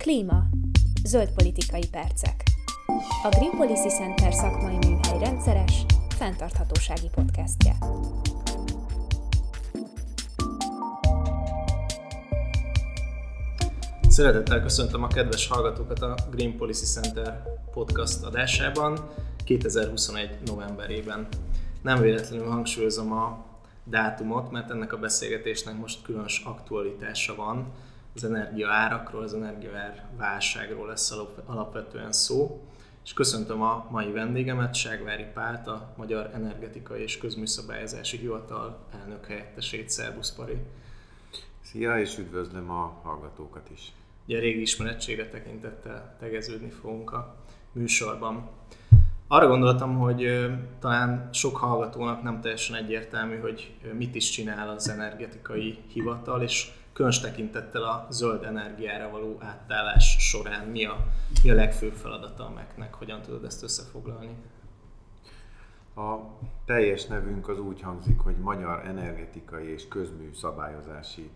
Klíma. Zöld politikai percek. A Green Policy Center szakmai műhely rendszeres, fenntarthatósági podcastje. Szeretettel köszöntöm a kedves hallgatókat a Green Policy Center podcast adásában 2021. novemberében. Nem véletlenül hangsúlyozom a dátumot, mert ennek a beszélgetésnek most különös aktualitása van. Az energia árakról, az energiaár válságról lesz alapvetően szó. És köszöntöm a mai vendégemet, Ságvári Pált, a Magyar Energetikai és Közműszabályozási Hivatal elnök helyettesét. Szerbusz Pari! Szia, és üdvözlöm a hallgatókat is! Ugye a régi ismerettségre tekintettel tegeződni fogunk a műsorban. Arra gondoltam, hogy talán sok hallgatónak nem teljesen egyértelmű, hogy mit is csinál az energetikai hivatal, és különös tekintettel a zöld energiára való átállás során mi a, mi a legfőbb feladata a MEC-nek, hogyan tudod ezt összefoglalni? A teljes nevünk az úgy hangzik, hogy Magyar Energetikai és Közmű Szabályozási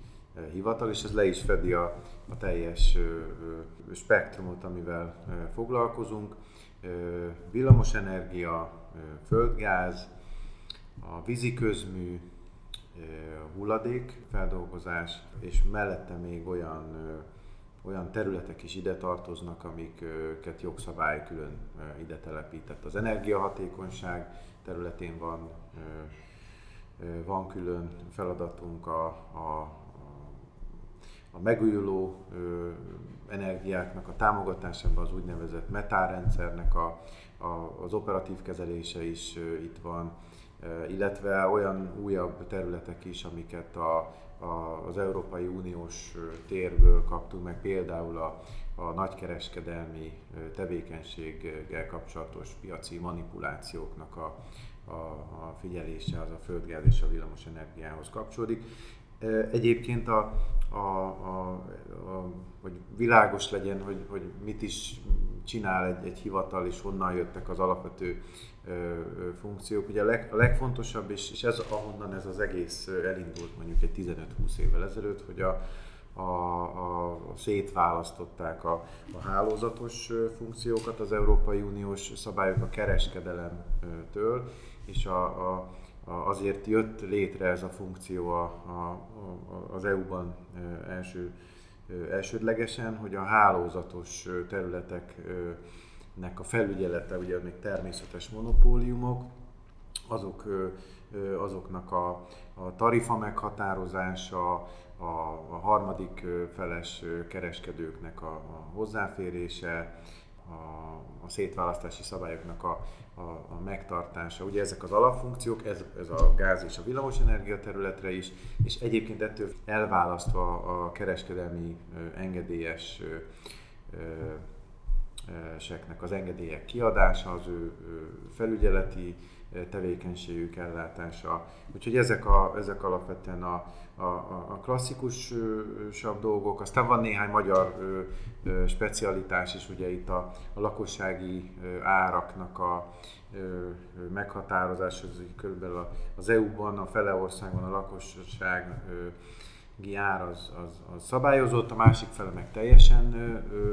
Hivatal, és ez le is fedi a, a teljes spektrumot, amivel foglalkozunk villamosenergia, földgáz, a víziközmű, hulladékfeldolgozás, és mellette még olyan, olyan területek is ide tartoznak, amiket jogszabály külön ide telepített. Az energiahatékonyság területén van, van külön feladatunk a, a, a megújuló energiáknak a támogatásában az úgynevezett metárrendszernek a, a, az operatív kezelése is itt van, illetve olyan újabb területek is, amiket a, a, az Európai Uniós térből kaptunk meg, például a, a nagykereskedelmi tevékenységgel kapcsolatos piaci manipulációknak a, a, a figyelése az a földgáz és a villamos energiához kapcsolódik. Egyébként a, a, a, a, hogy világos legyen, hogy, hogy mit is csinál egy, egy hivatal, és honnan jöttek az alapvető ö, funkciók. Ugye a, leg, a legfontosabb, és, és ez ahonnan ez az egész elindult mondjuk egy 15-20 évvel ezelőtt, hogy a, a, a, a szétválasztották a, a hálózatos funkciókat az Európai Uniós szabályok a kereskedelemtől, és a, a azért jött létre ez a funkció a, a, az EU-ban első, elsődlegesen, hogy a hálózatos területeknek a felügyelete, ugye még természetes monopóliumok, azok, azoknak a, a tarifa meghatározása, a, a harmadik feles kereskedőknek a, a hozzáférése, a, a szétválasztási szabályoknak a, a, a megtartása. Ugye ezek az alapfunkciók, ez, ez a gáz és a villamosenergia területre is, és egyébként ettől elválasztva a kereskedelmi engedélyes seknek az engedélyek kiadása, az ő felügyeleti tevékenységük ellátása. Úgyhogy ezek, a, ezek alapvetően a, a, a klasszikusabb dolgok. Aztán van néhány magyar ö, ö, specialitás is, ugye itt a, a lakossági ö, áraknak a ö, meghatározás, az körülbelül az EU-ban, a fele országban a lakosság ö, ár az, az, az szabályozott, a másik fele meg teljesen ö, ö,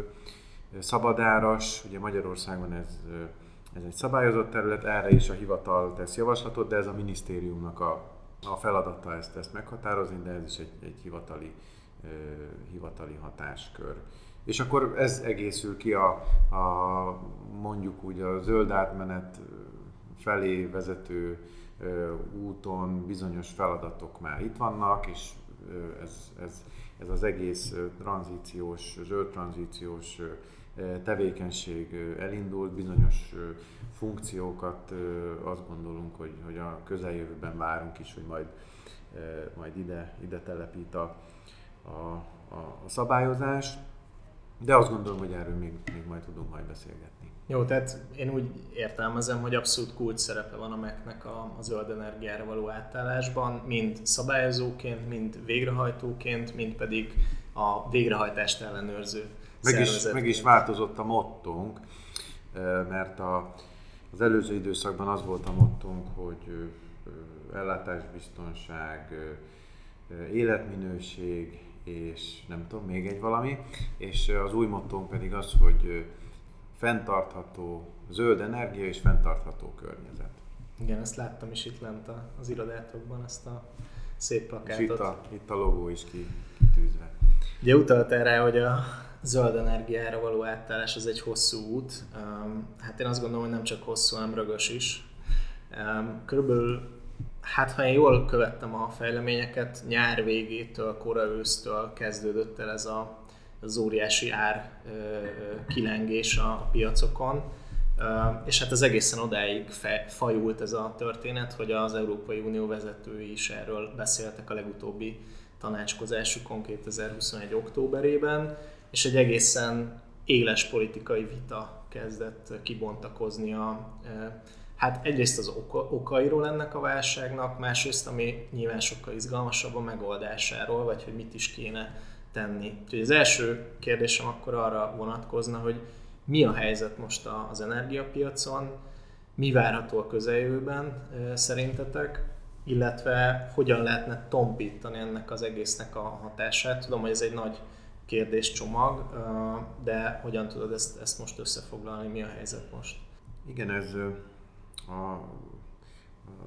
szabadáras, ugye Magyarországon ez ez egy szabályozott terület, erre is a hivatal tesz javaslatot, de ez a minisztériumnak a, a feladata ezt, ezt meghatározni, de ez is egy, egy hivatali, hivatali hatáskör. És akkor ez egészül ki a, a mondjuk úgy a zöld átmenet felé vezető úton bizonyos feladatok már itt vannak, és ez, ez, ez az egész tranzíciós, zöld tranzíciós tevékenység elindult, bizonyos funkciókat azt gondolunk, hogy, hogy a közeljövőben várunk is, hogy majd, majd ide, ide telepít a, a, a szabályozás, de azt gondolom, hogy erről még, még majd tudunk majd beszélgetni. Jó, tehát én úgy értelmezem, hogy abszolút kult szerepe van a MEC-nek a, a zöld energiára való átállásban, mind szabályozóként, mind végrehajtóként, mind pedig a végrehajtást ellenőrző meg is, meg is változott a mottónk, mert a, az előző időszakban az volt a mottónk, hogy ellátásbiztonság, életminőség és nem tudom, még egy valami, és az új mottónk pedig az, hogy fenntartható zöld energia és fenntartható környezet. Igen, ezt láttam is itt lent az irodátokban, ezt a szép plakátot. És itt a, itt a logó is ki, kitűzve. Ugye utaltál rá, hogy a zöld energiára való átállás az egy hosszú út. Hát én azt gondolom, hogy nem csak hosszú, hanem rögös is. Körülbelül, hát ha én jól követtem a fejleményeket, nyár végétől, kora ősztől kezdődött el ez a, az óriási ár kilengés a piacokon és hát az egészen odáig fajult ez a történet, hogy az Európai Unió vezetői is erről beszéltek a legutóbbi tanácskozásukon 2021. októberében, és egy egészen éles politikai vita kezdett kibontakozni a, hát egyrészt az oka, okairól ennek a válságnak, másrészt, ami nyilván sokkal izgalmasabb a megoldásáról, vagy hogy mit is kéne tenni. Úgyhogy az első kérdésem akkor arra vonatkozna, hogy mi a helyzet most az energiapiacon, mi várható a közeljövőben szerintetek, illetve hogyan lehetne tompítani ennek az egésznek a hatását. Tudom, hogy ez egy nagy kérdéscsomag, de hogyan tudod ezt, ezt most összefoglalni, mi a helyzet most? Igen, ez a,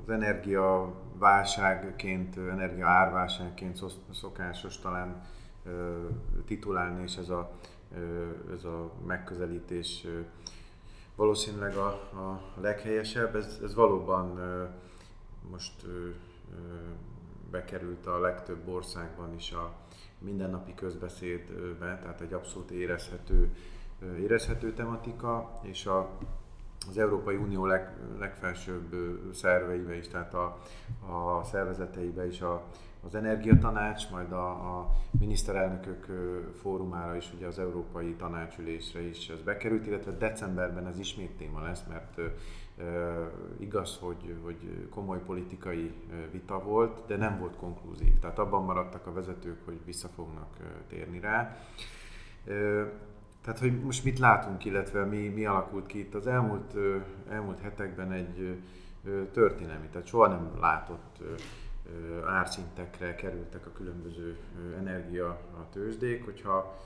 az energia válságként, energia árválságként szokásos talán titulálni, és ez a ez a megközelítés valószínűleg a, a leghelyesebb. Ez, ez valóban most bekerült a legtöbb országban is a mindennapi közbeszédbe, tehát egy abszolút érezhető, érezhető tematika, és a, az Európai Unió leg, legfelsőbb szerveibe is, tehát a, a szervezeteibe is a, az Energiatanács, majd a, a miniszterelnökök fórumára is, ugye az Európai Tanácsülésre is ez bekerült, illetve decemberben ez ismét téma lesz, mert igaz, hogy, hogy komoly politikai vita volt, de nem volt konklúzív. Tehát abban maradtak a vezetők, hogy vissza fognak térni rá. Tehát, hogy most mit látunk, illetve mi, mi alakult ki itt az elmúlt, elmúlt hetekben egy történelmi, tehát soha nem látott árszintekre kerültek a különböző energia a tőzsdék. Hogyha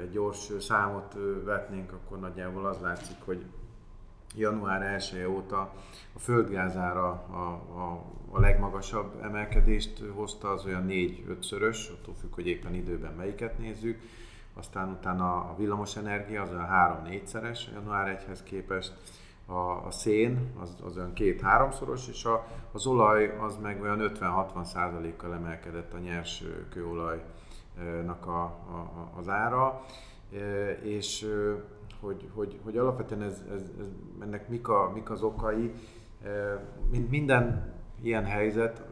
egy gyors számot vetnénk, akkor nagyjából az látszik, hogy január 1 óta a földgázára a, a, a legmagasabb emelkedést hozta, az olyan 4-5-szörös, attól függ, hogy éppen időben melyiket nézzük. Aztán utána a villamosenergia az olyan 3-4-szeres január 1-hez képest a, a szén az, az olyan két-háromszoros, és a, az olaj az meg olyan 50-60 százalékkal emelkedett a nyers kőolajnak a, a, az ára, és hogy, hogy, hogy alapvetően ez, ez, ez, ennek mik, a, mik az okai, minden ilyen helyzet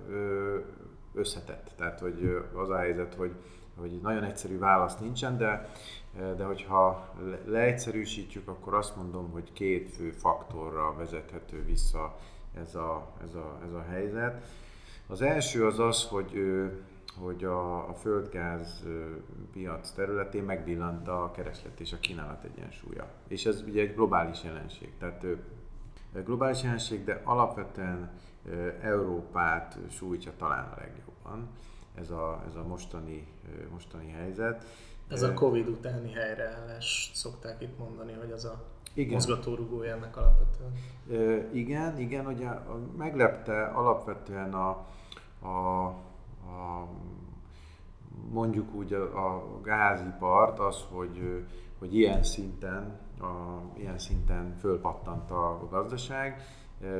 összetett. Tehát, hogy az a helyzet, hogy, hogy nagyon egyszerű válasz nincsen, de de hogyha leegyszerűsítjük, akkor azt mondom, hogy két fő faktorra vezethető vissza ez a, ez a, ez a helyzet. Az első az az, hogy, hogy a, a földgáz piac területén megbillant a kereslet és a kínálat egyensúlya. És ez ugye egy globális jelenség. Tehát globális jelenség, de alapvetően Európát sújtja talán a legjobban ez a, ez a mostani, mostani helyzet. Ez a Covid utáni helyreállás szokták itt mondani, hogy az a igen. mozgatórugója ennek alapvetően. igen, igen, ugye meglepte alapvetően a, a, a mondjuk úgy a, a gázipart az, hogy, hogy ilyen szinten, a, ilyen szinten fölpattant a gazdaság,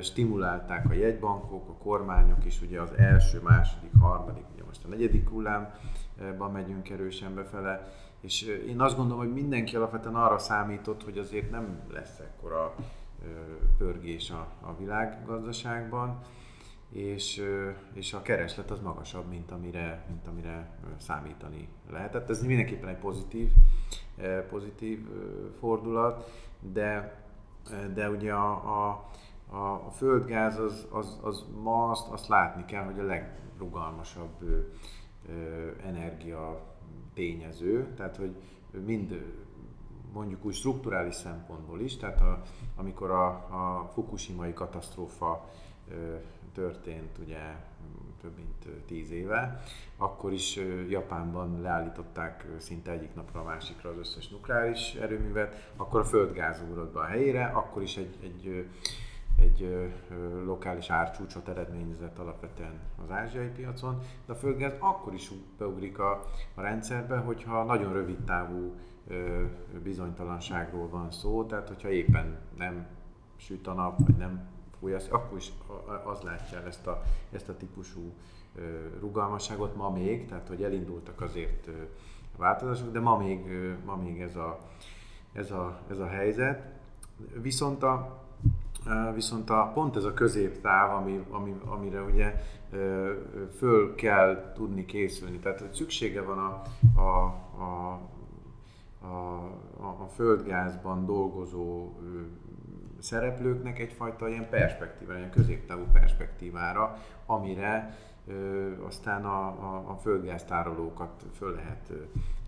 stimulálták a jegybankok, a kormányok is, ugye az első, második, harmadik, most a negyedik hullámban megyünk erősen befele, és én azt gondolom, hogy mindenki alapvetően arra számított, hogy azért nem lesz ekkora pörgés a, a világgazdaságban, és, és a kereslet az magasabb, mint amire, mint amire számítani lehetett. Ez mindenképpen egy pozitív, pozitív fordulat, de, de ugye a, a, a földgáz az, az, az ma azt, azt látni kell, hogy a legrugalmasabb energia tényező, tehát hogy mind mondjuk úgy strukturális szempontból is, tehát a, amikor a, a Fukushima-i katasztrófa történt ugye több mint tíz éve, akkor is Japánban leállították szinte egyik napra a másikra az összes nukleáris erőművet, akkor a földgáz ugrott be a helyére, akkor is egy, egy, egy lokális árcsúcsot eredményezett alapvetően az ázsiai piacon, de a földgáz akkor is beugrik a, a rendszerbe, hogyha nagyon rövid távú bizonytalanságról van szó, tehát hogyha éppen nem süt a nap, vagy nem fúj, akkor is az látja el ezt a, ezt a típusú rugalmasságot ma még, tehát hogy elindultak azért változások, de ma még, ma még ez, a, ez, a, ez a helyzet. Viszont a, viszont a, pont ez a középtáv, ami, ami, amire ugye föl kell tudni készülni. Tehát hogy szüksége van a, a, a, a, a földgázban dolgozó szereplőknek egyfajta ilyen perspektívára, ilyen középtávú perspektívára, amire ö, aztán a, a, a földgáztárolókat föl lehet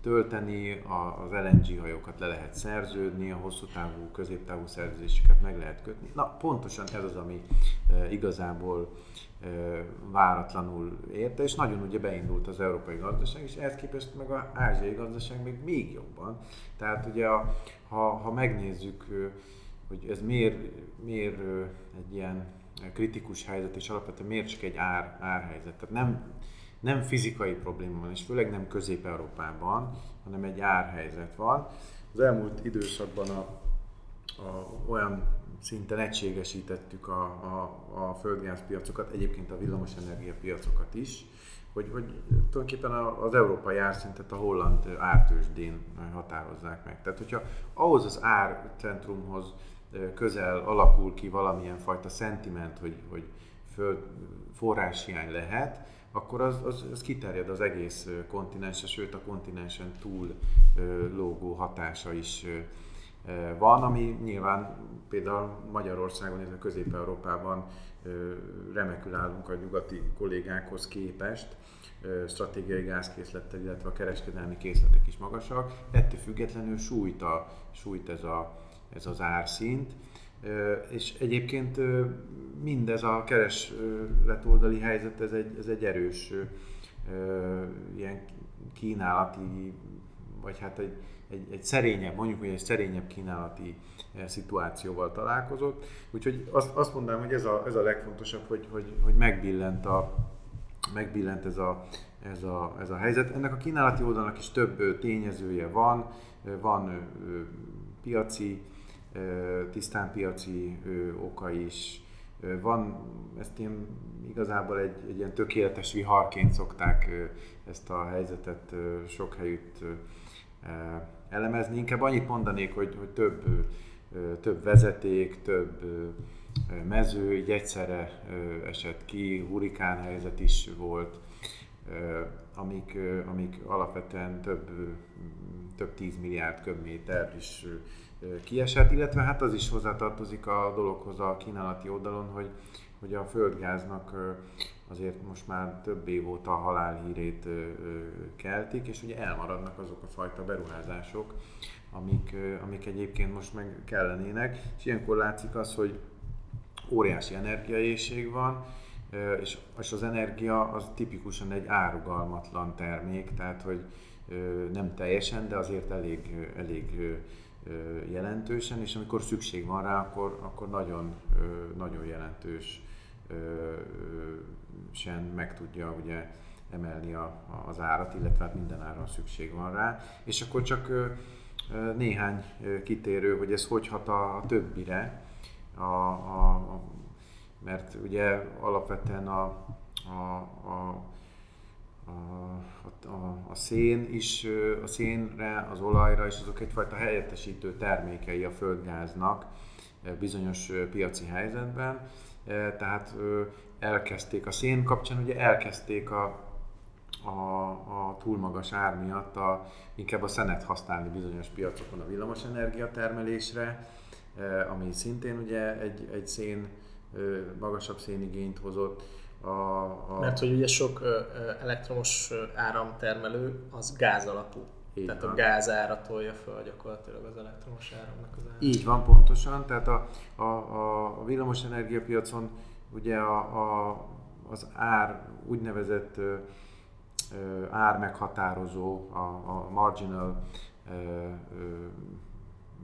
tölteni, az LNG hajókat le lehet szerződni, a hosszú távú, középtávú szerződéseket meg lehet kötni. Na, pontosan ez az, ami e, igazából e, váratlanul érte, és nagyon ugye beindult az európai gazdaság, és ehhez képest meg az ázsiai gazdaság még még jobban. Tehát ugye, a, ha, ha megnézzük, hogy ez miért, miért egy ilyen kritikus helyzet, és alapvetően miért csak egy ár, árhelyzet. Tehát nem, nem fizikai probléma van, és főleg nem Közép-Európában, hanem egy árhelyzet van. Az elmúlt időszakban a, a, olyan szinten egységesítettük a, a, a földgázpiacokat, egyébként a villamosenergia piacokat is, hogy, hogy tulajdonképpen az európai árszintet a holland ártősdén határozzák meg. Tehát, hogyha ahhoz az árcentrumhoz közel alakul ki valamilyen fajta szentiment, hogy, hogy föld, forráshiány lehet, akkor az, az, az kiterjed az egész kontinensre, sőt a kontinensen túl lógó hatása is van, ami nyilván például Magyarországon, illetve Közép-Európában remekül állunk a nyugati kollégákhoz képest, stratégiai gázkészlettel, illetve a kereskedelmi készletek is magasak. Ettől függetlenül sújt, a, sújt ez a ez az árszint. És egyébként mindez a keresletoldali helyzet, ez egy, ez egy erős ilyen kínálati, vagy hát egy, egy, egy szerényebb, mondjuk, hogy egy szerényebb kínálati szituációval találkozott. Úgyhogy azt, azt mondanám, hogy ez a, ez a legfontosabb, hogy, hogy, hogy megbillent, a, megbillent ez, a, ez, a, ez a helyzet. Ennek a kínálati oldalnak is több tényezője van, van piaci tisztán piaci oka is. Van, ezt én igazából egy, egy ilyen tökéletes viharként szokták ezt a helyzetet sok helyütt elemezni. Inkább annyit mondanék, hogy, hogy több, több vezeték, több mező így egyszerre esett ki, hurikán helyzet is volt, amik, amik alapvetően több, több 10 milliárd köbméter is kiesett, illetve hát az is hozzátartozik a dologhoz a kínálati oldalon, hogy, hogy a földgáznak azért most már több év óta a halálhírét keltik, és ugye elmaradnak azok a fajta beruházások, amik, amik egyébként most meg kellenének, és ilyenkor látszik az, hogy óriási energiaészség van, és az energia az tipikusan egy árugalmatlan termék, tehát hogy nem teljesen, de azért elég, elég jelentősen, és amikor szükség van rá, akkor, akkor nagyon, nagyon jelentős sen meg tudja ugye emelni a, az árat, illetve hát minden áron szükség van rá. És akkor csak néhány kitérő, hogy ez hogy hat a, a többire, a, a, a, mert ugye alapvetően a, a, a a, a, a szén is, a szénre, az olajra és azok egyfajta helyettesítő termékei a földgáznak bizonyos piaci helyzetben. Tehát elkezdték a szén kapcsán, ugye elkezdték a, a, a túl magas ár miatt a, inkább a szenet használni bizonyos piacokon a villamosenergia termelésre, ami szintén ugye egy, egy szén, magasabb szénigényt hozott a, a... Mert hogy ugye sok elektromos áramtermelő az gáz alapú. Így tehát van. a gáz ára tolja föl gyakorlatilag az elektromos áramnak az árat. Így van pontosan, tehát a, a, a, a villamos energiapiacon ugye a, a, az ár úgynevezett ö, ö, ár meghatározó, a, a marginal ö, ö,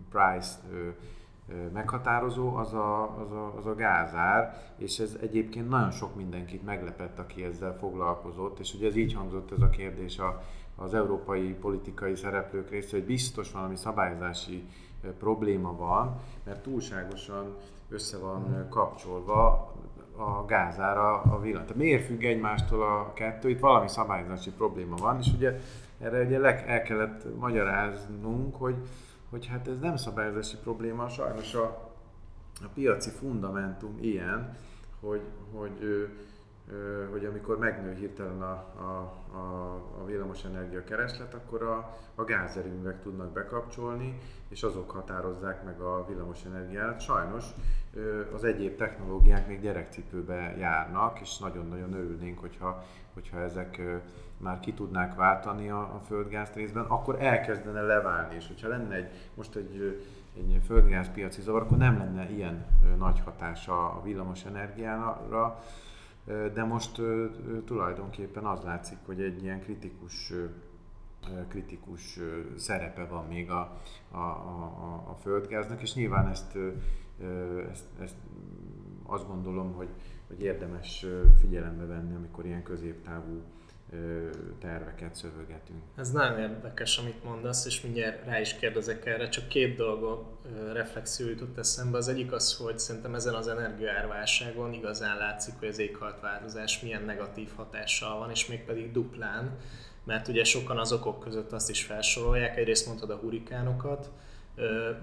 price ö, meghatározó, az a, az, a, az a gázár, és ez egyébként nagyon sok mindenkit meglepett, aki ezzel foglalkozott, és ugye ez így hangzott ez a kérdés a, az európai politikai szereplők részéről, hogy biztos valami szabályozási probléma van, mert túlságosan össze van kapcsolva a gázára a villany. Tehát miért függ egymástól a kettő? Itt valami szabályozási probléma van, és ugye erre ugye el kellett magyaráznunk, hogy hogy hát ez nem szabályozási probléma, sajnos a, a piaci fundamentum ilyen, hogy, hogy, hogy amikor megnő hirtelen a, a, a, a villamosenergia kereslet, akkor a, a gázerőművek tudnak bekapcsolni, és azok határozzák meg a villamosenergiát. Sajnos az egyéb technológiák még gyerekcipőbe járnak, és nagyon-nagyon örülnénk, hogyha, hogyha ezek már ki tudnák váltani a, a földgázt részben, akkor elkezdene leválni, és hogyha lenne egy, most egy, egy földgázpiaci zavar, akkor nem lenne ilyen nagy hatása a villamos energiára, de most tulajdonképpen az látszik, hogy egy ilyen kritikus kritikus szerepe van még a, a, a, a földgáznak, és nyilván ezt, ezt, ezt azt gondolom, hogy, hogy érdemes figyelembe venni, amikor ilyen középtávú terveket szövögetünk. Ez nagyon érdekes, amit mondasz, és mindjárt rá is kérdezek erre, csak két dolgot reflexió jutott eszembe. Az egyik az, hogy szerintem ezen az energiaárválságon igazán látszik, hogy az éghajlatváltozás milyen negatív hatással van, és mégpedig duplán, mert ugye sokan az okok között azt is felsorolják, egyrészt mondtad a hurikánokat,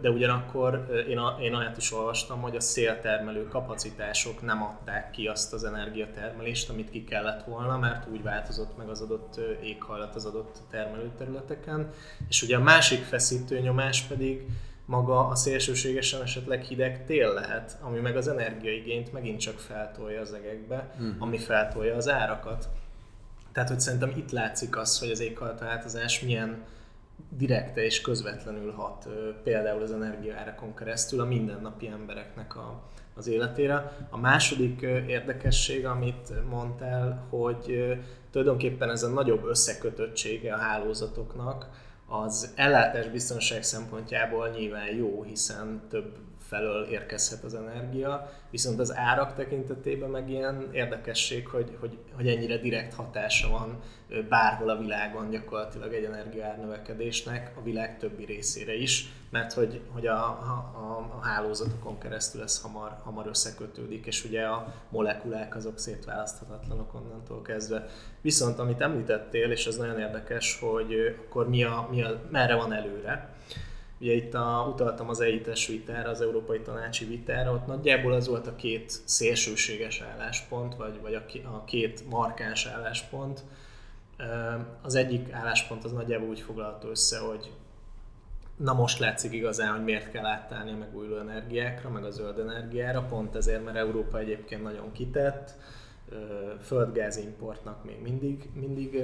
de ugyanakkor én, a, én olyat is olvastam, hogy a széltermelő kapacitások nem adták ki azt az energiatermelést, amit ki kellett volna, mert úgy változott meg az adott éghajlat az adott termelőterületeken. És ugye a másik feszítő nyomás pedig maga a szélsőségesen esetleg hideg tél lehet, ami meg az energiaigényt megint csak feltolja az egekbe, hmm. ami feltolja az árakat. Tehát, hogy szerintem itt látszik az, hogy az éghajlatváltozás milyen direkte és közvetlenül hat például az energiaárakon keresztül a mindennapi embereknek a, az életére. A második érdekesség, amit mondtál, hogy tulajdonképpen ez a nagyobb összekötöttsége a hálózatoknak, az ellátás biztonság szempontjából nyilván jó, hiszen több felől érkezhet az energia, viszont az árak tekintetében meg ilyen érdekesség, hogy, hogy, hogy ennyire direkt hatása van bárhol a világon gyakorlatilag egy energiárnövekedésnek a világ többi részére is, mert hogy, hogy a, a, a hálózatokon keresztül ez hamar, hamar összekötődik, és ugye a molekulák azok szétválaszthatatlanok onnantól kezdve. Viszont amit említettél, és ez nagyon érdekes, hogy akkor mi a, mi a, merre van előre, Ugye itt a, utaltam az EITES vitára, az Európai Tanácsi vitára, ott nagyjából az volt a két szélsőséges álláspont, vagy, vagy a, két markáns álláspont. Az egyik álláspont az nagyjából úgy foglalható össze, hogy na most látszik igazán, hogy miért kell átállni a megújuló energiákra, meg a zöld energiára, pont ezért, mert Európa egyébként nagyon kitett, földgázimportnak még mindig, mindig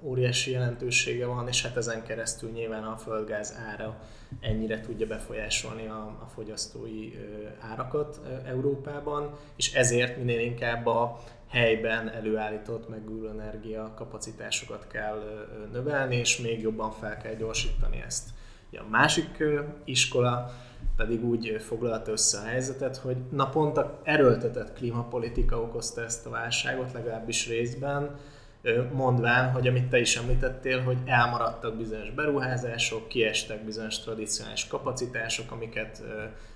óriási jelentősége van, és hát ezen keresztül nyilván a földgáz ára ennyire tudja befolyásolni a, a fogyasztói árakat Európában, és ezért minél inkább a helyben előállított megújuló energia kapacitásokat kell növelni, és még jobban fel kell gyorsítani ezt. A másik iskola pedig úgy foglalta össze a helyzetet, hogy naponta erőltetett klímapolitika okozta ezt a válságot, legalábbis részben, mondván, hogy amit te is említettél, hogy elmaradtak bizonyos beruházások, kiestek bizonyos tradicionális kapacitások, amiket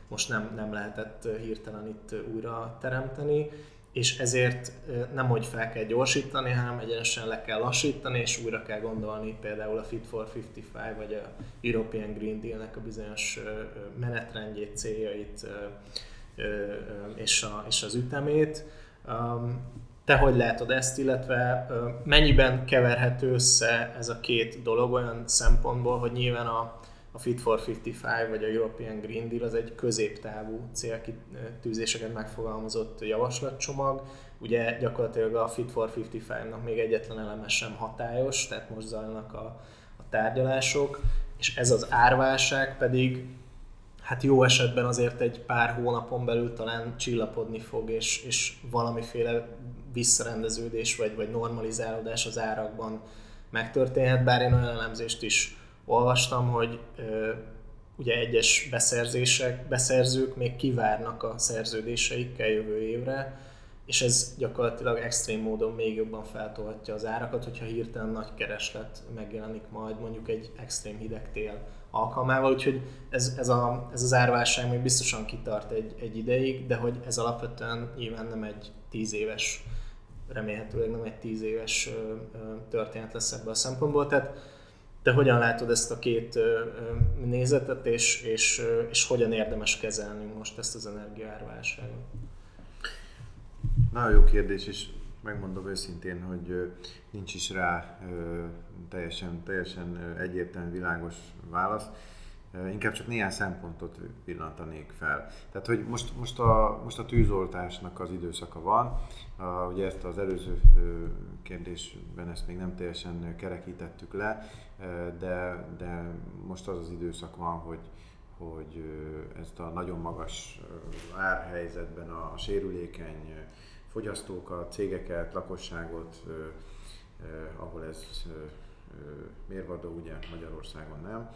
most nem, nem lehetett hirtelen itt újra teremteni, és ezért nem hogy fel kell gyorsítani, hanem egyenesen le kell lassítani, és újra kell gondolni például a Fit for 55 vagy a European Green Deal-nek a bizonyos menetrendjét, céljait és, a, és az ütemét. Te hogy látod ezt, illetve mennyiben keverhető össze ez a két dolog olyan szempontból, hogy nyilván a, a Fit for 55 vagy a European Green Deal az egy középtávú célkitűzéseket megfogalmazott javaslatcsomag. Ugye gyakorlatilag a Fit for 55-nak még egyetlen eleme sem hatályos, tehát most zajlanak a, a tárgyalások, és ez az árválság pedig hát jó esetben azért egy pár hónapon belül talán csillapodni fog, és, és valamiféle visszarendeződés vagy, vagy normalizálódás az árakban megtörténhet, bár én olyan elemzést is olvastam, hogy ö, ugye egyes beszerzések, beszerzők még kivárnak a szerződéseikkel jövő évre, és ez gyakorlatilag extrém módon még jobban feltolhatja az árakat, hogyha hirtelen nagy kereslet megjelenik majd mondjuk egy extrém hideg tél alkalmával, úgyhogy ez, ez, a, ez az árválság még biztosan kitart egy, egy ideig, de hogy ez alapvetően nyilván nem egy tíz éves, remélhetőleg nem egy tíz éves történet lesz ebből a szempontból, tehát te hogyan látod ezt a két nézetet, és, és, és hogyan érdemes kezelnünk most ezt az energiaárválságot? Nagyon jó kérdés, és megmondom őszintén, hogy nincs is rá teljesen, teljesen egyértelmű, világos válasz. Inkább csak néhány szempontot pillantanék fel. Tehát, hogy most, most, a, most a tűzoltásnak az időszaka van. Ugye ezt az előző kérdésben ezt még nem teljesen kerekítettük le, de, de most az az időszak van, hogy, hogy ezt a nagyon magas árhelyzetben a sérülékeny fogyasztókat, cégeket, lakosságot, ahol ez mérvadó, ugye Magyarországon nem,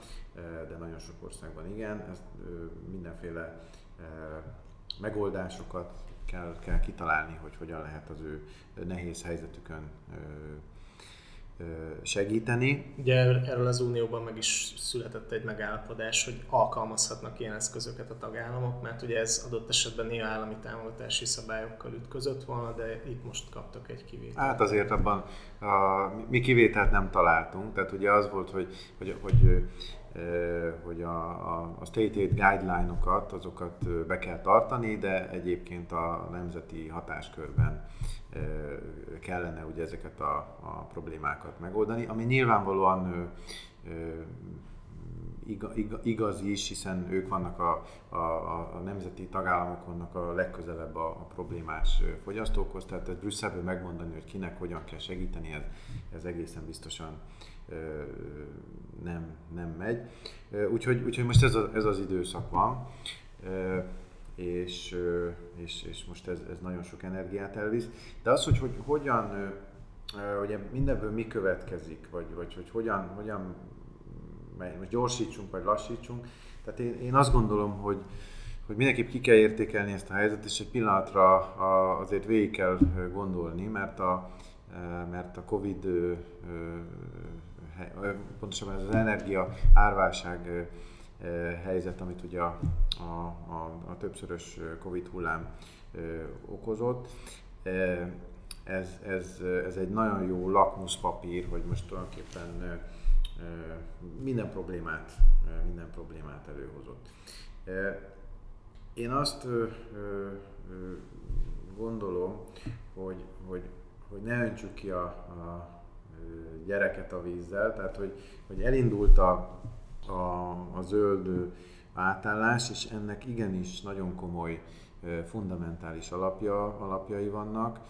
de nagyon sok országban igen, ezt mindenféle megoldásokat kell, kell kitalálni, hogy hogyan lehet az ő nehéz helyzetükön segíteni. Ugye erről az Unióban meg is született egy megállapodás, hogy alkalmazhatnak ilyen eszközöket a tagállamok, mert ugye ez adott esetben néha állami támogatási szabályokkal ütközött volna, de itt most kaptak egy kivételt. Hát azért abban a, mi kivételt nem találtunk, tehát ugye az volt, hogy, hogy, hogy hogy a, a, a state aid guideline-okat, azokat be kell tartani, de egyébként a nemzeti hatáskörben kellene ugye ezeket a, a problémákat megoldani, ami nyilvánvalóan ö, igaz is, hiszen ők vannak a, a, a nemzeti tagállamok a legközelebb a, a problémás fogyasztókhoz, tehát ezt Brüsszelből megmondani, hogy kinek hogyan kell segíteni, ez, ez egészen biztosan nem, nem megy. Úgyhogy, úgyhogy most ez, a, ez az időszak van és, és, és most ez, ez nagyon sok energiát elvisz. De az, hogy, hogy hogyan, ugye mindenből mi következik, vagy, vagy hogy hogyan, hogyan most gyorsítsunk, vagy lassítsunk. Tehát én, én azt gondolom, hogy, hogy mindenképp ki kell értékelni ezt a helyzetet, és egy pillanatra azért végig kell gondolni, mert a, mert a Covid, pontosabban ez az energia árválság helyzet, amit ugye a, a, a, a többszörös Covid hullám okozott. Ez, ez, ez egy nagyon jó lakmuszpapír, hogy most tulajdonképpen minden problémát, minden problémát előhozott. Én azt gondolom, hogy, hogy, hogy ne öntsük ki a, a gyereket a vízzel, tehát hogy, hogy elindult a, a, a zöld átállás, és ennek igenis nagyon komoly fundamentális alapja, alapjai vannak.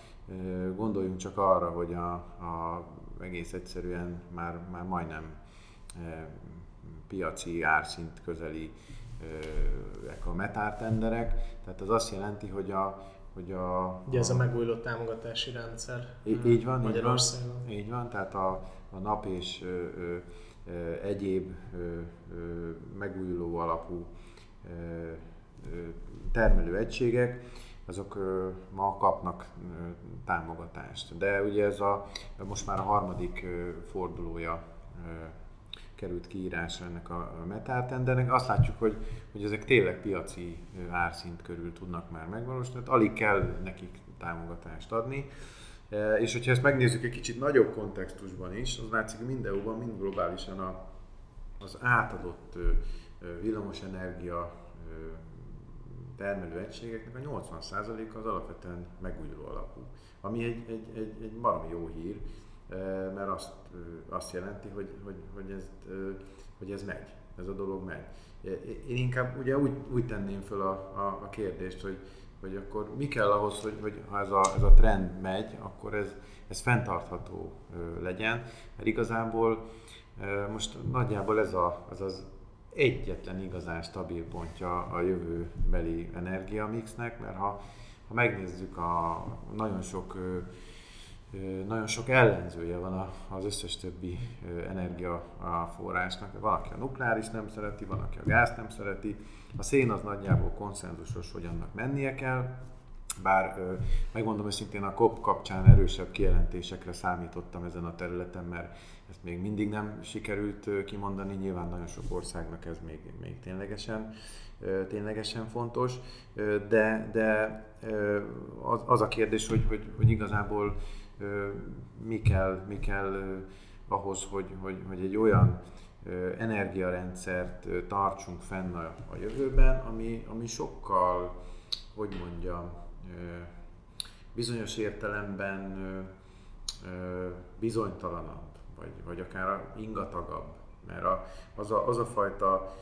Gondoljunk csak arra, hogy a, a egész egyszerűen már, már majdnem piaci árszint közeli a metártenderek, tehát az azt jelenti, hogy a, hogy a, Ugye ez a, a megújuló támogatási rendszer így, így van, Magyarországon. Így van, így van tehát a, a nap és ö, egyéb megújuló alapú termelőegységek, azok ma kapnak támogatást. De ugye ez a most már a harmadik fordulója került kiírásra ennek a metáltendernek. Azt látjuk, hogy, hogy ezek tényleg piaci árszint körül tudnak már megvalósulni, tehát alig kell nekik támogatást adni. E, és hogyha ezt megnézzük egy kicsit nagyobb kontextusban is, az látszik, hogy mind EU-ban, mind globálisan a, az átadott villamosenergia termelő egységeknek a 80% az alapvetően megújuló alapú. Ami egy, egy, egy, egy baromi jó hír, mert azt, azt jelenti, hogy, hogy, hogy, ez, hogy ez megy, ez a dolog megy. Én inkább ugye úgy, úgy tenném föl a, a, a kérdést, hogy, hogy akkor mi kell ahhoz, hogy, hogy ha ez a, ez a trend megy, akkor ez, ez fenntartható legyen, mert igazából most nagyjából ez, a, az az egyetlen igazán stabil pontja a jövőbeli energiamixnek, mert ha, ha megnézzük a nagyon sok nagyon sok ellenzője van az összes többi energiaforrásnak. Van, aki a nukleáris nem szereti, van, aki a gáz nem szereti. A szén az nagyjából konszenzusos, hogy annak mennie kell, bár megmondom őszintén a COP kapcsán erősebb kijelentésekre számítottam ezen a területen, mert ezt még mindig nem sikerült kimondani, nyilván nagyon sok országnak ez még, még ténylegesen, ténylegesen fontos, de, de az, az a kérdés, hogy, hogy, hogy igazából mi kell, mi kell ahhoz, hogy, hogy, hogy egy olyan energiarendszert tartsunk fenn a, a jövőben, ami, ami sokkal, hogy mondjam, bizonyos értelemben bizonytalanabb, vagy, vagy akár ingatagabb. Mert a, az, a, az a fajta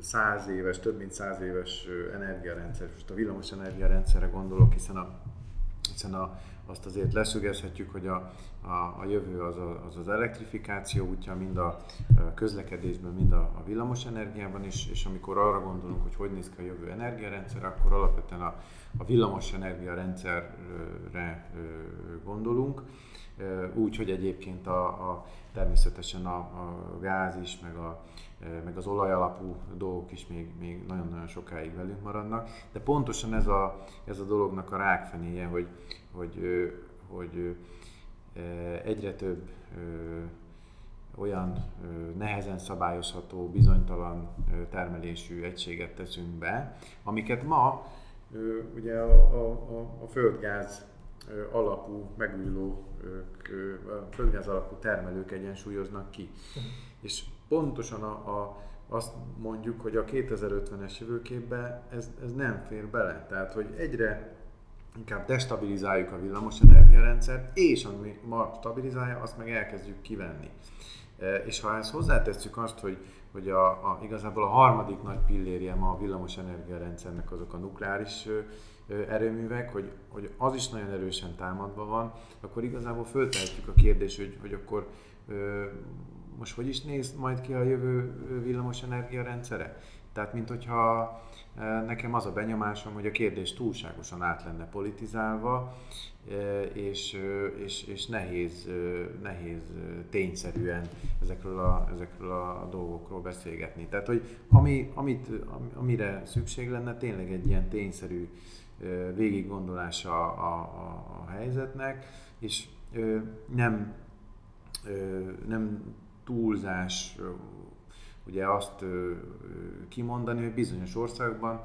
száz éves, több mint száz éves energiarendszer, most a villamos energiarendszerre gondolok, hiszen a hiszen a, azt azért leszögezhetjük, hogy a, a, a jövő az, a, az az elektrifikáció útja, mind a közlekedésben, mind a, a villamos energiában is, és amikor arra gondolunk, hogy hogy néz ki a jövő energiarendszer, akkor alapvetően a, a villamos energiarendszerre gondolunk, úgy, hogy egyébként a, a természetesen a, a gáz is, meg a, meg az olaj alapú dolgok is még, még nagyon-nagyon sokáig velünk maradnak. De pontosan ez a, ez a dolognak a rákfenéje, hogy, hogy, hogy egyre több olyan nehezen szabályozható, bizonytalan termelésű egységet teszünk be, amiket ma ugye a, a, a földgáz alapú megújuló, földgáz alapú termelők egyensúlyoznak ki. Uh-huh. És pontosan a, a, azt mondjuk, hogy a 2050-es jövőképbe ez, ez nem fér bele. Tehát, hogy egyre inkább destabilizáljuk a villamos energiarendszert, és ami ma stabilizálja, azt meg elkezdjük kivenni. E, és ha ezt hozzátesszük azt, hogy, hogy a, a, igazából a harmadik nagy pillérje ma a villamos energiarendszernek azok a nukleáris erőművek, hogy, hogy az is nagyon erősen támadva van, akkor igazából föltehetjük a kérdést, hogy, hogy akkor most hogy is néz majd ki a jövő villamos energia rendszere? Tehát, mint hogyha nekem az a benyomásom, hogy a kérdés túlságosan át lenne politizálva, és, és, és nehéz, nehéz tényszerűen ezekről a, ezekről a dolgokról beszélgetni. Tehát, hogy ami, amit, amire szükség lenne, tényleg egy ilyen tényszerű végiggondolása a, a, a helyzetnek, és nem, nem túlzás ugye azt kimondani, hogy bizonyos országban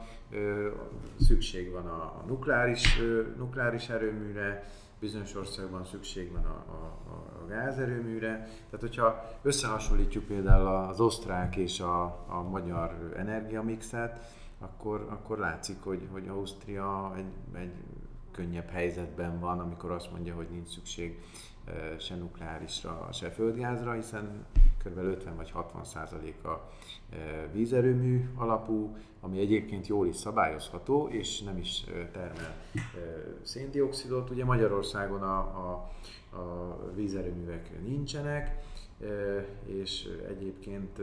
szükség van a nukleáris, nukleáris erőműre, bizonyos országban szükség van a, a, a gázerőműre. Tehát, hogyha összehasonlítjuk például az osztrák és a, a magyar energiamixet, akkor, akkor látszik, hogy, hogy Ausztria egy, egy könnyebb helyzetben van, amikor azt mondja, hogy nincs szükség se nukleárisra, se földgázra, hiszen kb. 50 vagy 60 százalék a vízerőmű alapú, ami egyébként jól is szabályozható, és nem is termel széndiokszidot. Ugye Magyarországon a, a, a vízerőművek nincsenek, és egyébként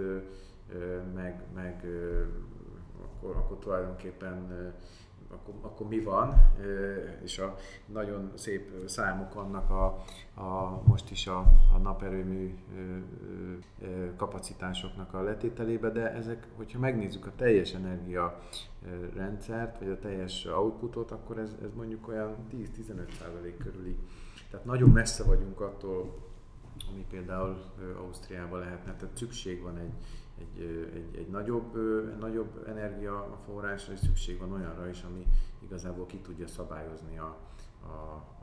meg, meg akkor, akkor tulajdonképpen akkor, akkor mi van, és a nagyon szép számok vannak a, a most is a, a naperőmű kapacitásoknak a letételébe, de ezek, hogyha megnézzük a teljes energia rendszert, vagy a teljes outputot, akkor ez, ez mondjuk olyan 10-15% körüli. Tehát nagyon messze vagyunk attól, ami például Ausztriában lehetne. Tehát szükség van egy, egy, egy, egy nagyobb, nagyobb energiaforrásra, és szükség van olyanra is, ami igazából ki tudja szabályozni a, a,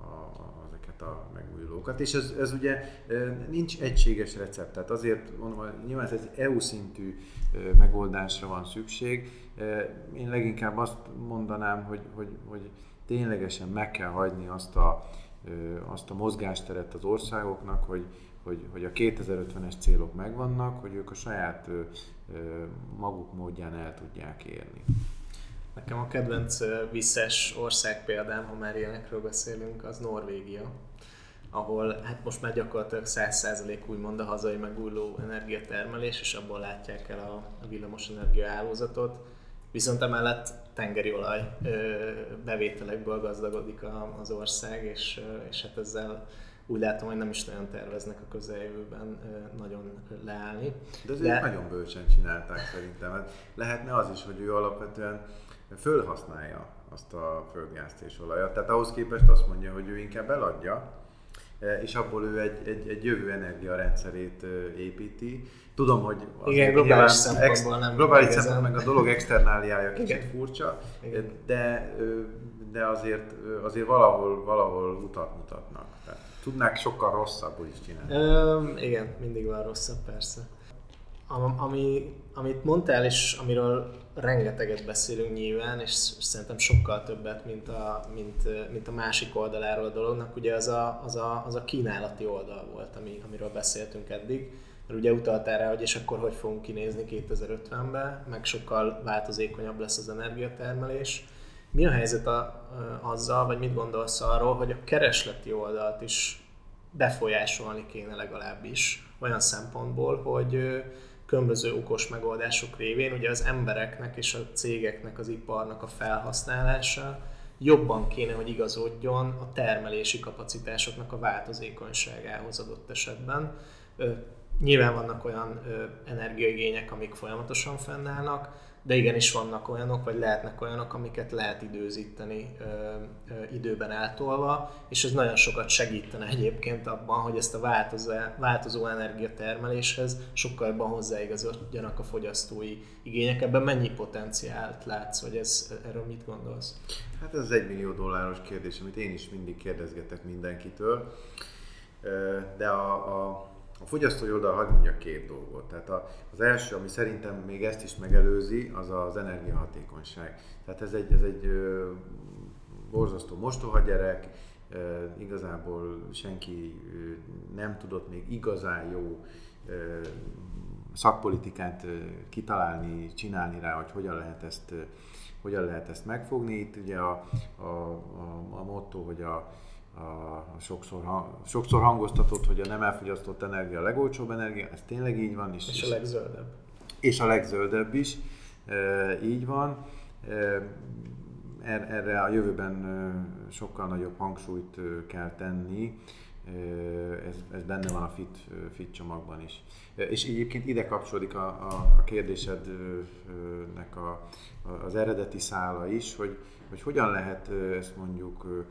a, ezeket a megújulókat. És ez, ez ugye nincs egységes recept, tehát azért mondom, hogy nyilván ez egy EU szintű megoldásra van szükség. Én leginkább azt mondanám, hogy, hogy, hogy ténylegesen meg kell hagyni azt a, azt a mozgásteret az országoknak, hogy, hogy, hogy a 2050-es célok megvannak, hogy ők a saját maguk módján el tudják érni. Nekem a kedvenc visszes ország példám, ha már ilyenekről beszélünk, az Norvégia. ahol hát most már gyakorlatilag 100% úgymond a hazai megújuló energiatermelés, és abból látják el a, a villamos hálózatot. Viszont emellett tengeri olaj bevételekből gazdagodik az ország, és, és hát ezzel úgy látom, hogy nem is nagyon terveznek a közeljövőben nagyon leállni. De azért De... nagyon bölcsen csinálták szerintem. Hát lehetne az is, hogy ő alapvetően fölhasználja azt a földgázt és olajat. Tehát ahhoz képest azt mondja, hogy ő inkább eladja, és abból ő egy, egy, egy jövő energiarendszerét építi. Tudom, hogy Igen, globális szempontból nem. Globális szempontból meg a dolog externáliája kicsit Igen. furcsa, Igen. de de azért, azért valahol, valahol utat mutatnak. Tehát tudnák sokkal rosszabbul is csinálni. Ö, igen, mindig van rosszabb, persze. Ami, amit mondtál, és amiről rengeteget beszélünk nyilván, és szerintem sokkal többet, mint a, mint, mint a másik oldaláról a dolognak, ugye az a, az a, az a kínálati oldal volt, ami, amiről beszéltünk eddig. Mert ugye utaltál rá, hogy és akkor hogy fogunk kinézni 2050-ben, meg sokkal változékonyabb lesz az energiatermelés. Mi a helyzet a, azzal, vagy mit gondolsz arról, hogy a keresleti oldalt is befolyásolni kéne legalábbis olyan szempontból, hogy különböző okos megoldások révén ugye az embereknek és a cégeknek, az iparnak a felhasználása jobban kéne, hogy igazodjon a termelési kapacitásoknak a változékonyságához adott esetben. Nyilván vannak olyan energiaigények, amik folyamatosan fennállnak, de igenis vannak olyanok, vagy lehetnek olyanok, amiket lehet időzíteni ö, ö, időben eltolva, és ez nagyon sokat segítene egyébként abban, hogy ezt a változó, változó energiatermeléshez sokkal jobban hozzáigazodjanak a fogyasztói igények. Ebben mennyi potenciált látsz, vagy ez, erről mit gondolsz? Hát ez az egy millió dolláros kérdés, amit én is mindig kérdezgetek mindenkitől. De a, a a fogyasztói oldal hagyd mondjak két dolgot. Tehát az első, ami szerintem még ezt is megelőzi, az az energiahatékonyság. Tehát ez egy, ez egy borzasztó mostoha gyerek, igazából senki nem tudott még igazán jó szakpolitikát kitalálni, csinálni rá, hogy hogyan lehet ezt, hogyan lehet ezt megfogni. Itt ugye a, a, a, a motto, hogy a a sokszor, sokszor hangoztatott, hogy a nem elfogyasztott energia a legolcsóbb energia, ez tényleg így van. És, és a legzöldebb. És a legzöldebb is, e, így van. E, erre a jövőben sokkal nagyobb hangsúlyt kell tenni, ez, ez benne van a fit, fit csomagban is. És egyébként ide kapcsolódik a, a, a kérdésednek a, az eredeti szála is, hogy, hogy hogyan lehet ezt mondjuk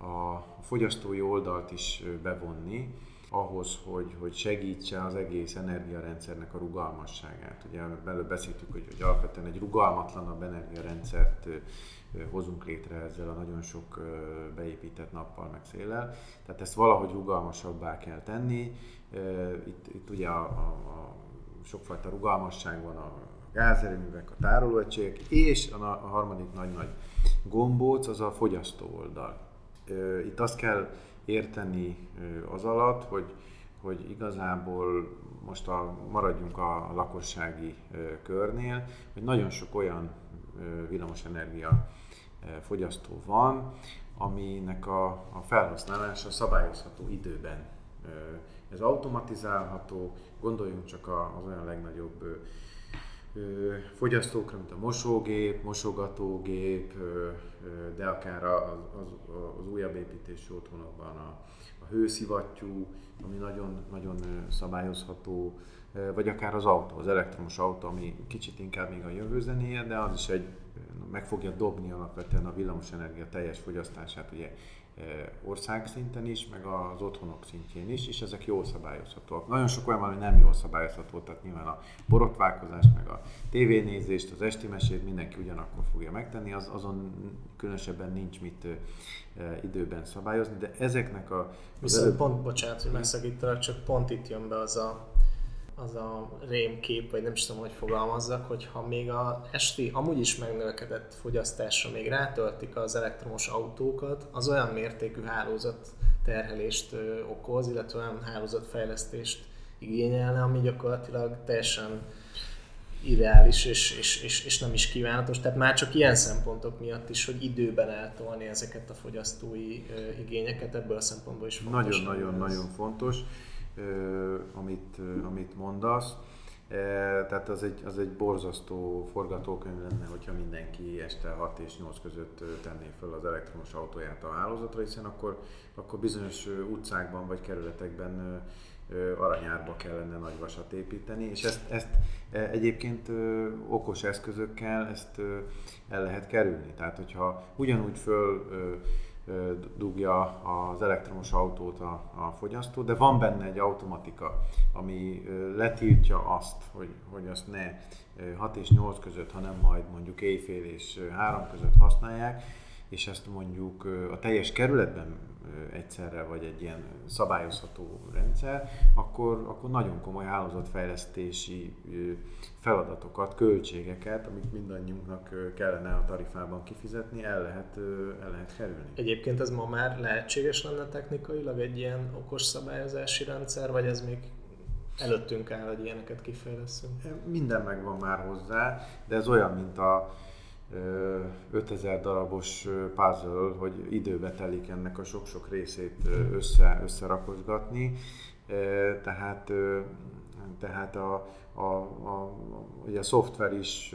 a fogyasztói oldalt is bevonni, ahhoz, hogy, hogy segítse az egész energiarendszernek a rugalmasságát. Ugye belőle beszéltük, hogy, hogy alapvetően egy rugalmatlanabb energiarendszert hozunk létre ezzel a nagyon sok beépített nappal meg széllel. Tehát ezt valahogy rugalmasabbá kell tenni. Itt, itt ugye a, a, a sokfajta rugalmasság van a gázerőművek, a tárolóegységek, és a, harmadik nagy-nagy gombóc az a fogyasztó oldal itt azt kell érteni az alatt, hogy, hogy igazából most a, maradjunk a, lakossági körnél, hogy nagyon sok olyan villamosenergia fogyasztó van, aminek a, a felhasználása szabályozható időben. Ez automatizálható, gondoljunk csak az olyan legnagyobb fogyasztókra, mint a mosógép, mosogatógép, de akár az, az, az újabb építésű otthonokban a, a hőszivattyú, ami nagyon, nagyon szabályozható, vagy akár az autó, az elektromos autó, ami kicsit inkább még a jövő zenéje, de az is egy meg fogja dobni alapvetően a villamosenergia teljes fogyasztását ugye országszinten is, meg az otthonok szintjén is, és ezek jól szabályozhatóak. Nagyon sok olyan van, hogy nem jól szabályozható, tehát nyilván a borotválkozást, meg a tévénézést, az esti mesét mindenki ugyanakkor fogja megtenni, az, azon különösebben nincs mit időben szabályozni, de ezeknek a... Viszont előbb... pont, bocsánat, hogy megszakítalak, csak pont itt jön be az a az a rémkép, vagy nem is tudom, hogy fogalmazzak, hogy ha még a esti amúgy is megnövekedett fogyasztásra még rátöltik az elektromos autókat, az olyan mértékű hálózat terhelést okoz, illetve olyan hálózatfejlesztést igényelne, ami gyakorlatilag teljesen ideális és, és, és, és nem is kívánatos. Tehát már csak ilyen szempontok miatt is, hogy időben eltolni ezeket a fogyasztói igényeket, ebből a szempontból is fontos. Nagyon-nagyon-nagyon fontos, amit, amit mondasz. Tehát az egy, az egy borzasztó forgatókönyv lenne, hogyha mindenki este 6 és 8 között tenné fel az elektromos autóját a hálózatra, hiszen akkor, akkor bizonyos utcákban vagy kerületekben aranyárba kellene nagy vasat építeni, és ezt, ezt egyébként okos eszközökkel ezt el lehet kerülni. Tehát, hogyha ugyanúgy föl dugja az elektromos autót a, a fogyasztó, de van benne egy automatika, ami letiltja azt, hogy, hogy azt ne 6 és 8 között, hanem majd mondjuk éjfél és 3 között használják, és ezt mondjuk a teljes kerületben egyszerre, vagy egy ilyen szabályozható rendszer, akkor, akkor nagyon komoly hálózatfejlesztési feladatokat, költségeket, amit mindannyiunknak kellene a tarifában kifizetni, el lehet, el lehet kerülni. Egyébként ez ma már lehetséges lenne technikailag egy ilyen okos szabályozási rendszer, vagy ez még előttünk áll, hogy ilyeneket kifejleszünk? Minden megvan már hozzá, de ez olyan, mint a 5000 darabos puzzle, hogy időbe telik ennek a sok-sok részét össze, összerakozgatni. Tehát, tehát a, a, a, ugye a szoftver is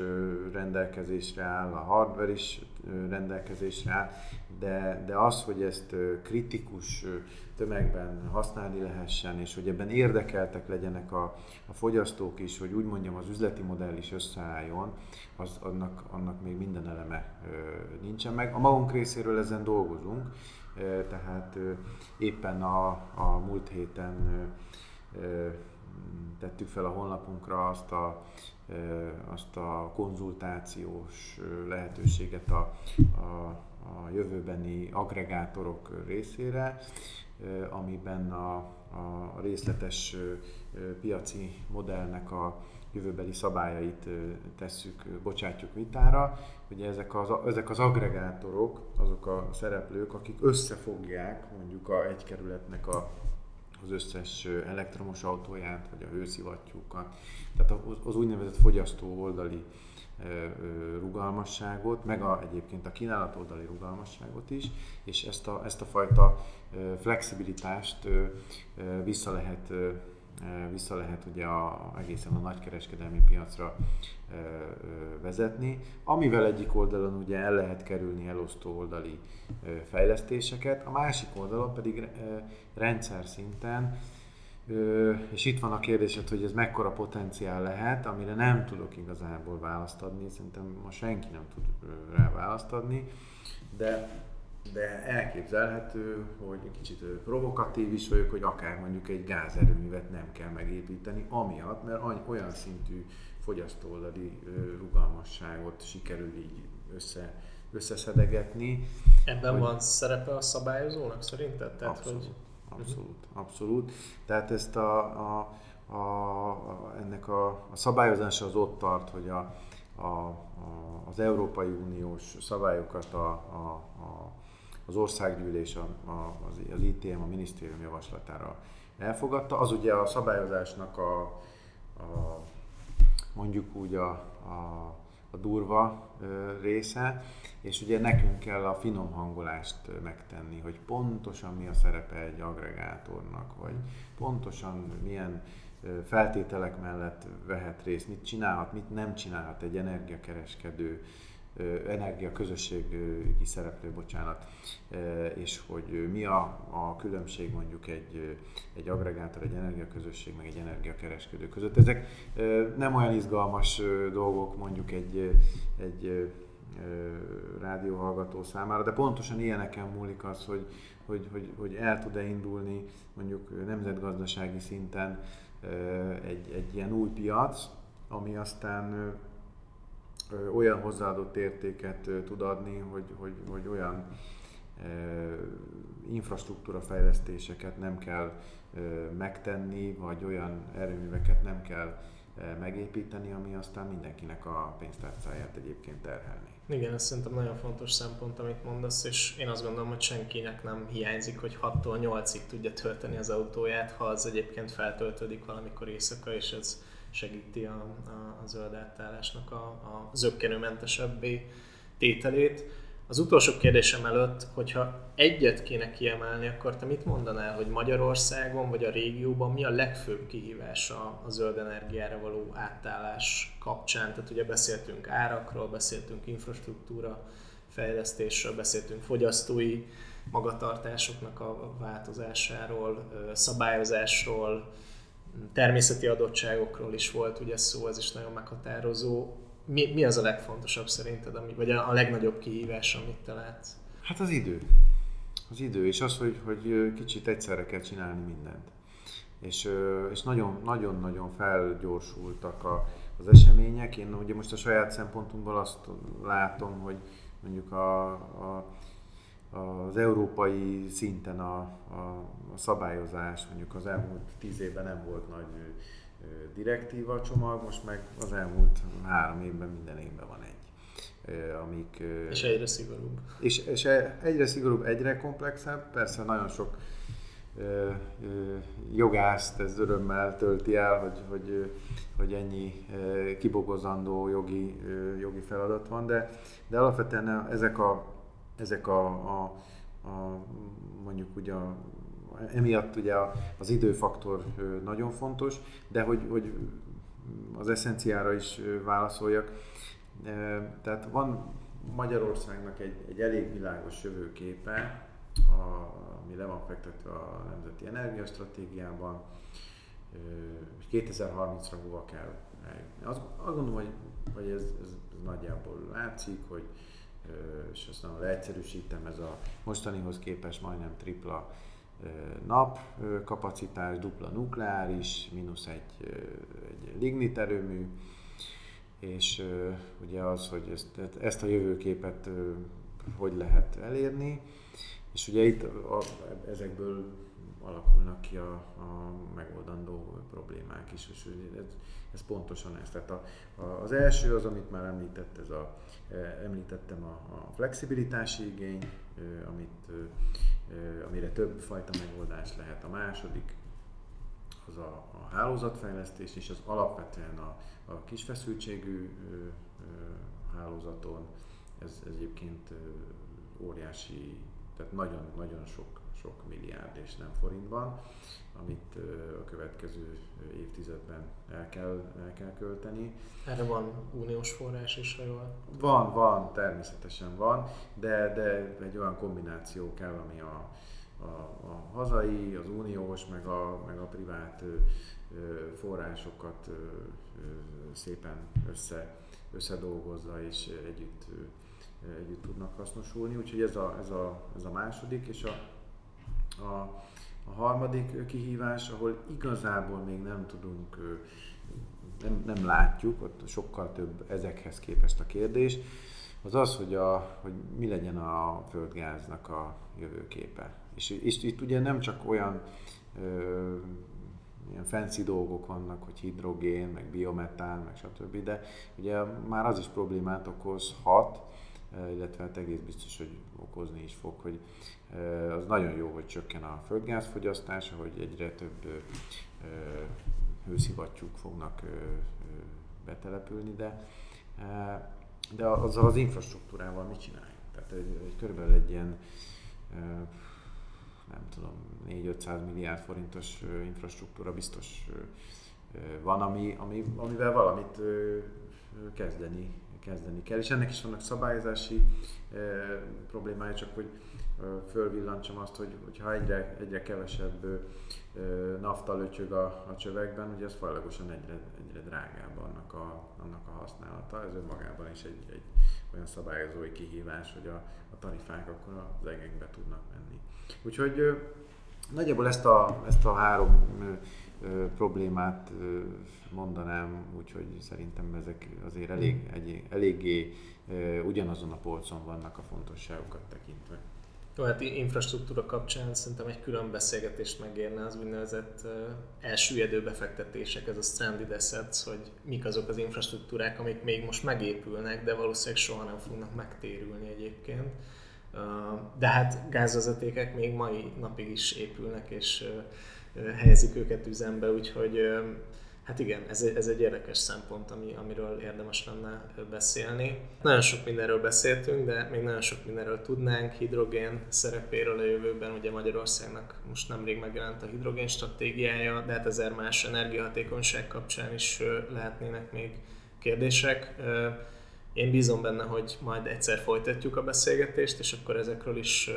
rendelkezésre áll, a hardware is rendelkezésre áll, de, de az, hogy ezt kritikus tömegben használni lehessen, és hogy ebben érdekeltek legyenek a, a fogyasztók is, hogy úgy mondjam az üzleti modell is összeálljon, az, annak, annak még minden eleme ö, nincsen meg. A magunk részéről ezen dolgozunk, ö, tehát ö, éppen a, a múlt héten ö, tettük fel a honlapunkra azt a, azt a konzultációs lehetőséget a, a, a jövőbeni agregátorok részére, amiben a, a részletes piaci modellnek a jövőbeli szabályait tesszük, bocsátjuk vitára. Ugye ezek az, ezek az agregátorok, azok a szereplők, akik összefogják mondjuk a egy kerületnek a, az összes elektromos autóját, vagy a hőszivattyúkat, tehát az úgynevezett fogyasztó oldali rugalmasságot, meg a, egyébként a kínálat oldali rugalmasságot is, és ezt a, ezt a fajta flexibilitást vissza lehet vissza lehet ugye a, egészen a nagykereskedelmi piacra vezetni, amivel egyik oldalon ugye el lehet kerülni elosztó oldali fejlesztéseket, a másik oldalon pedig rendszer szinten és itt van a kérdésed, hogy ez mekkora potenciál lehet, amire nem tudok igazából választ adni, szerintem ma senki nem tud rá választ adni, de, de elképzelhető, hogy egy kicsit provokatív is vagyok, hogy akár mondjuk egy gázerőművet nem kell megépíteni, amiatt, mert olyan szintű fogyasztóoldali rugalmasságot sikerül így össze, összeszedegetni. Ebben hogy... van szerepe a szabályozónak szerinted? Tehát, abszolút, hogy... abszolút, abszolút. Tehát ezt a, a, a, a ennek a, a szabályozása az ott tart, hogy a, a, a, az Európai Uniós szabályokat a, a, a, az országgyűlés, a, a, az, az ITM, a minisztérium javaslatára elfogadta. Az ugye a szabályozásnak a, a mondjuk úgy a, a, a durva része, és ugye nekünk kell a finom hangolást megtenni, hogy pontosan mi a szerepe egy agregátornak, vagy pontosan milyen feltételek mellett vehet részt, mit csinálhat, mit nem csinálhat egy energiakereskedő, energia közösségi szereplő, bocsánat, és hogy mi a, a különbség mondjuk egy, egy agregátor, egy energiaközösség, meg egy energiakereskedő között. Ezek nem olyan izgalmas dolgok mondjuk egy, egy rádióhallgató számára, de pontosan ilyeneken múlik az, hogy, hogy, hogy, hogy el tud-e indulni mondjuk nemzetgazdasági szinten egy, egy ilyen új piac, ami aztán olyan hozzáadott értéket tud adni, hogy, hogy, hogy olyan infrastruktúra fejlesztéseket nem kell megtenni, vagy olyan erőműveket nem kell megépíteni, ami aztán mindenkinek a pénztárcáját egyébként terhelni. Igen, ez szerintem nagyon fontos szempont, amit mondasz, és én azt gondolom, hogy senkinek nem hiányzik, hogy 6-tól 8-ig tudja tölteni az autóját, ha az egyébként feltöltődik valamikor éjszaka, és ez segíti a, a, a zöld átállásnak a, a zöggenőmentesebbé tételét. Az utolsó kérdésem előtt, hogyha egyet kéne kiemelni, akkor te mit mondanál, hogy Magyarországon vagy a régióban mi a legfőbb kihívás a, a zöld energiára való átállás kapcsán? Tehát ugye beszéltünk árakról, beszéltünk infrastruktúra fejlesztésről, beszéltünk fogyasztói magatartásoknak a változásáról, szabályozásról, természeti adottságokról is volt ugye szó, ez is nagyon meghatározó mi, mi az a legfontosabb szerinted, ami, vagy a, a legnagyobb kihívás, amit te látsz? Hát az idő. Az idő, és az, hogy, hogy kicsit egyszerre kell csinálni mindent. És, és nagyon, nagyon-nagyon felgyorsultak a, az események. Én ugye most a saját szempontunkból azt látom, hogy mondjuk a, a, az európai szinten a, a, a szabályozás mondjuk az elmúlt tíz évben nem volt nagy direktíva csomag, most meg az elmúlt három évben minden évben van egy. Amik, és egyre szigorúbb. És, és e, egyre szigorúbb, egyre komplexebb, persze nagyon sok jogászt ez örömmel tölti el, hogy, hogy, hogy ennyi kibogozandó jogi, jogi feladat van, de, de alapvetően ezek a, ezek a, a, a mondjuk ugye a emiatt ugye az időfaktor nagyon fontos, de hogy, hogy az eszenciára is válaszoljak. Tehát van Magyarországnak egy, egy elég világos jövőképe, a, ami le van fektetve a Nemzeti Energiastratégiában, 2030-ra hova kell eljutni. Azt, azt gondolom, hogy, hogy ez, ez, nagyjából látszik, hogy és aztán leegyszerűsítem, ez a mostanihoz képest majdnem tripla nap kapacitás, dupla nukleáris, mínusz egy, egy lignit erőmű, és ugye az, hogy ezt, ezt a jövőképet hogy lehet elérni, és ugye itt a, ezekből alakulnak ki a, a megoldandó problémák is, és ez, ez pontosan ez. Tehát a, a, az első az, amit már említett, ez a, említettem a, a flexibilitási igény, amit amire több fajta megoldás lehet. A második az a, a hálózatfejlesztés, és az alapvetően a, a kisfeszültségű hálózaton, ez, ez egyébként óriási, tehát nagyon-nagyon sok, sok milliárd és nem forintban, amit a következő évtizedben el kell, el kell költeni. Erre van uniós forrás is, ha jól? Van, van, természetesen van, de, de egy olyan kombináció kell, ami a, a, a hazai, az uniós, meg a, meg a privát forrásokat szépen össze, összedolgozza és együtt, együtt tudnak hasznosulni. Úgyhogy ez a, ez a, ez a második, és a, a a harmadik kihívás, ahol igazából még nem tudunk, nem, nem látjuk, ott sokkal több ezekhez képest a kérdés, az az, hogy, a, hogy mi legyen a földgáznak a jövőképe. És, és itt ugye nem csak olyan ö, ilyen fancy dolgok vannak, hogy hidrogén, meg biometán, meg stb., de ugye már az is problémát okozhat, illetve hát egész biztos, hogy okozni is fog, hogy az nagyon jó, hogy csökken a földgázfogyasztás, hogy egyre több hőszivattyúk fognak betelepülni, de, de azzal az infrastruktúrával mit csináljuk? Tehát egy, egy körülbelül egy ilyen nem tudom, 4-500 milliárd forintos infrastruktúra biztos van, ami, ami, amivel valamit kezdeni, kezdeni kell. És ennek is vannak szabályozási problémái, csak hogy fölvillancsam azt, hogy hogyha egyre, egyre kevesebb nafta lötyög a, a csövekben, ugye ez fajlagosan egyre, egyre drágább annak a, annak a használata. Ez önmagában is egy, egy olyan szabályozói kihívás, hogy a, a tarifák akkor az egekbe tudnak menni. Úgyhogy nagyjából ezt a, ezt a három ö, problémát ö, mondanám, úgyhogy szerintem ezek azért elég, egy, eléggé ö, ugyanazon a polcon vannak a fontosságukat tekintve. Jó, hát infrastruktúra kapcsán szerintem egy külön beszélgetést megérne az úgynevezett elsüllyedő befektetések, ez a stranded assets, hogy mik azok az infrastruktúrák, amik még most megépülnek, de valószínűleg soha nem fognak megtérülni egyébként. De hát gázvezetékek még mai napig is épülnek, és helyezik őket üzembe, úgyhogy Hát igen, ez egy, ez egy érdekes szempont, ami, amiről érdemes lenne beszélni. Nagyon sok mindenről beszéltünk, de még nagyon sok mindenről tudnánk. Hidrogén szerepéről a jövőben, ugye Magyarországnak most nemrég megjelent a hidrogén stratégiája, de hát ezer más energiahatékonyság kapcsán is lehetnének még kérdések. Én bízom benne, hogy majd egyszer folytatjuk a beszélgetést, és akkor ezekről is,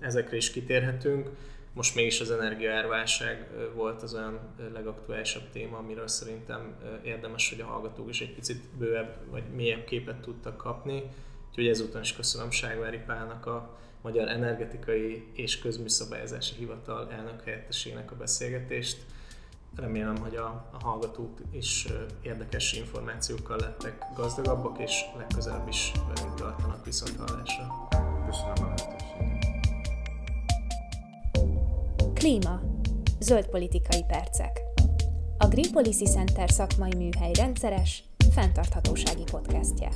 ezekre is kitérhetünk most mégis az energiaárválság volt az olyan legaktuálisabb téma, amiről szerintem érdemes, hogy a hallgatók is egy picit bővebb vagy mélyebb képet tudtak kapni. Úgyhogy ezúton is köszönöm Ságvári Pálnak a Magyar Energetikai és Közműszabályozási Hivatal elnök helyettesének a beszélgetést. Remélem, hogy a, a hallgatók is érdekes információkkal lettek gazdagabbak, és legközelebb is velünk tartanak viszont hallásra. Köszönöm a lehetőséget. Klíma. Zöld politikai percek. A Green Policy Center szakmai műhely rendszeres, fenntarthatósági podcastje.